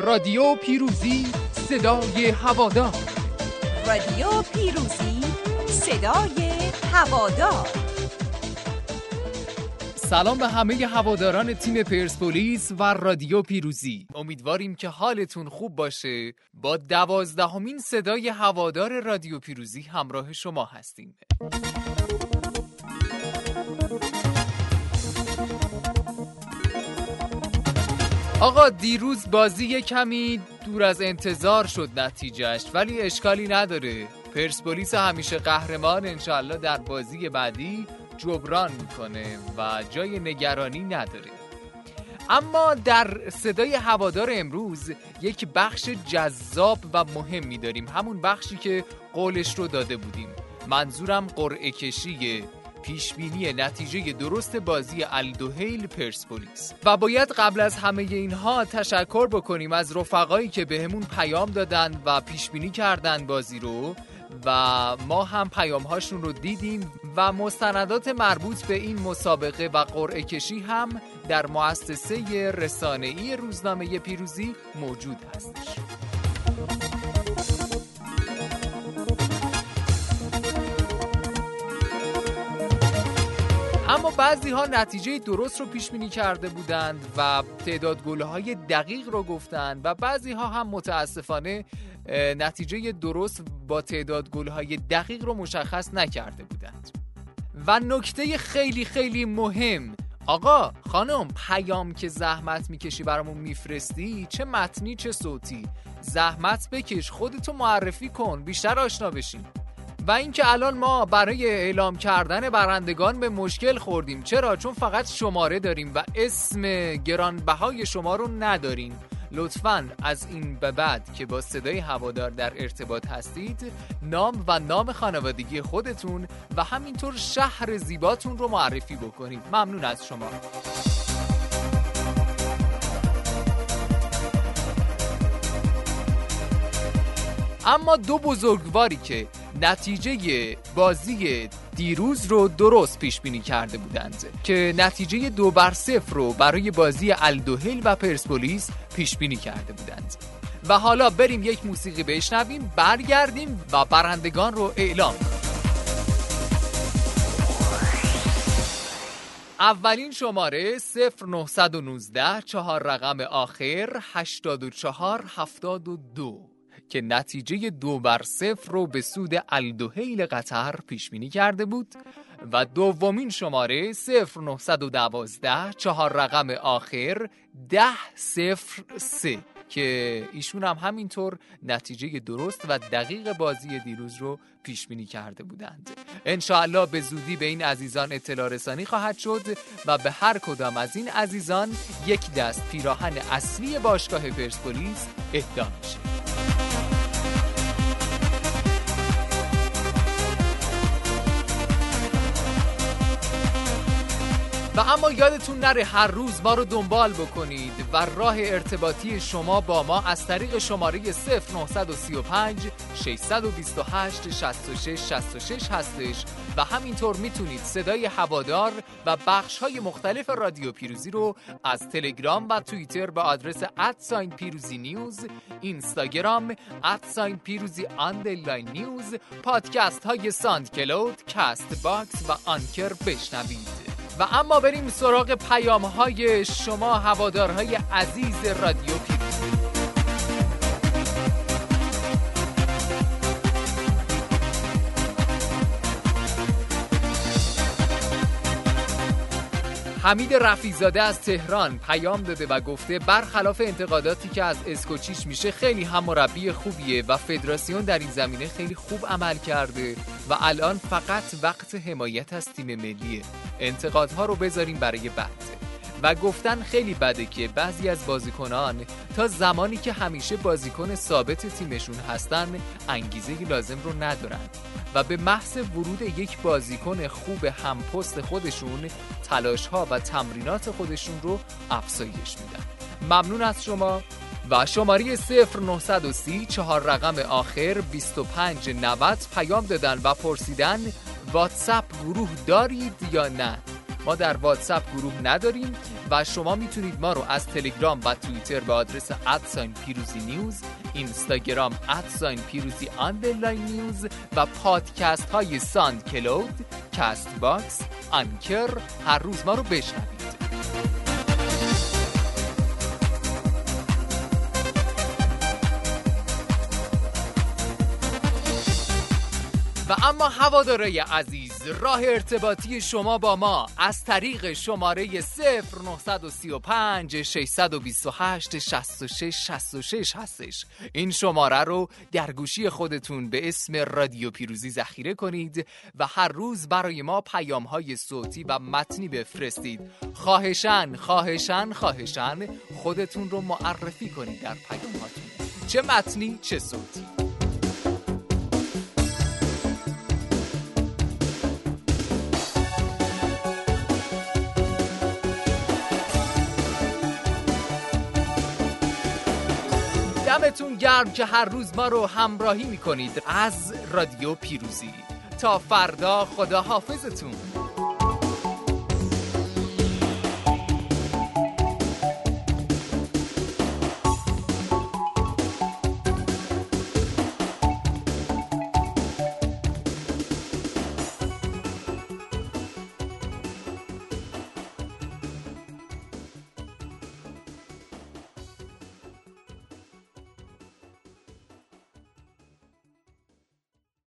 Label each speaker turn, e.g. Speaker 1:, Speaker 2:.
Speaker 1: رادیو پیروزی صدای هوادار.
Speaker 2: رادیو پیروزی صدای هوادار.
Speaker 1: سلام به همه هواداران تیم پرسپولیس و رادیو پیروزی. امیدواریم که حالتون خوب باشه. با دوازدهمین صدای هوادار رادیو پیروزی همراه شما هستیم. آقا دیروز بازی کمی دور از انتظار شد نتیجهش ولی اشکالی نداره. پرسپولیس همیشه قهرمان انشالله در بازی بعدی جبران می‌کنه و جای نگرانی نداره. اما در صدای هوادار امروز یک بخش جذاب و مهمی داریم. همون بخشی که قولش رو داده بودیم. منظورم قرعه کشی پیشبینی نتیجه درست بازی الدوهیل پرسپولیس. و باید قبل از همه اینها تشکر بکنیم از رفقایی که بهمون پیام دادن و پیشبینی کردن بازی رو. و ما هم پیام هاشون رو دیدیم و مستندات مربوط به این مسابقه و قرعه کشی هم در مؤسسه رسانه‌ای روزنامه پیروزی موجود هستش. اما بعضی ها نتیجه درست رو پیش بینی کرده بودند و تعداد گله های دقیق رو گفتند و بعضی ها هم متاسفانه نتیجه درست با تعداد گل های دقیق رو مشخص نکرده بودند. و نکته خیلی خیلی مهم. آقا خانم پیام که زحمت می‌کشی برامون میفرستی چه متنی چه صوتی؟ زحمت بکش خودتو معرفی کن بیشتر آشنا بشیم و اینکه الان ما برای اعلام کردن برندگان به مشکل خوردیم. چرا؟ چون فقط شماره داریم و اسم گرانبهای شما رو نداریم. لطفا از این به بعد که با صدای هوادار در ارتباط هستید نام و نام خانوادگی خودتون و همینطور شهر زیباتون رو معرفی بکنید ممنون از شما. اما دو بزرگواری که نتیجه بازی دیروز رو درست پیش بینی کرده بودند که نتیجه دو بر صفر رو برای بازی الدوهل و پرسپولیس پیش بینی کرده بودند. و حالا بریم یک موسیقی بشنویم برگردیم و برندگان رو اعلام اولین شماره 0919 چهار رقم آخر 84 72 که نتیجه دو بر صفر رو به سود الدوهیل قطر پیش بینی کرده بود و دومین شماره 0912 چهار رقم آخر 10 صفر سه که ایشون هم همینطور نتیجه درست و دقیق بازی دیروز رو پیش بینی کرده بودند. انشاءالله به زودی به این عزیزان اطلاع رسانی خواهد شد و به هر کدام از این عزیزان یک دست پیراهن اصلی باشگاه پرسپولیس اهدا میشه. و اما یادتون نره هر روز ما رو دنبال بکنید و راه ارتباطی شما با ما از طریق شماره 0935 628 66 66 هستش. و همینطور می‌تونید صدای هوادار و بخش های مختلف رادیو پیروزی رو از تلگرام و توییتر به آدرس at sign پیروزی News اینستاگرام at sign پیروزی underline News پادکست های SoundCloud Castbox و Anchor بشنوید. و اما بریم سراغ پیام های شما هوادارهای عزیز رادیو پیروزی حمید رفیزاده از تهران پیام داده و گفته برخلاف انتقاداتی که از اسکوچیش میشه خیلی هم مربی خوبیه و فدراسیون در این زمینه خیلی خوب عمل کرده و الان فقط وقت حمایت از تیم ملیه. انتقادها رو بذاریم برای بعد. و گفتن خیلی بده که بعضی از بازیکنان تا زمانی که همیشه بازیکن ثابت تیمشون هستن انگیزه لازم رو ندارن و به محض ورود یک بازیکن خوب همپست خودشون تلاش ها و تمرینات خودشون رو افزایش میدن. ممنون از شما و شماره 0930 چهار رقم آخر 2590 پیام دادن و پرسیدن واتساپ گروه دارید یا نه؟ ما در واتساپ گروه نداریم و شما می‌تونید ما رو از تلگرام و توییتر به آدرس at sign پیروزی News اینستاگرام at sign پیروزی underline News و پادکست های SoundCloud Castbox Anchor هر روز ما رو بشنوید. و اما هواداره عزیز راه ارتباطی شما با ما از طریق شماره 0935 628 66 66 هستش. این شماره رو در گوشی خودتون به اسم رادیو پیروزی ذخیره کنید و هر روز برای ما پیام های صوتی و متنی بفرستید. خواهشن خواهشن خواهشن خودتون رو معرفی کنید در پیام هاتون چه متنی چه صوتی. دمتون گرم که هر روز ما رو همراهی می‌کنید از رادیو پیروزی. تا فردا خدا حافظتون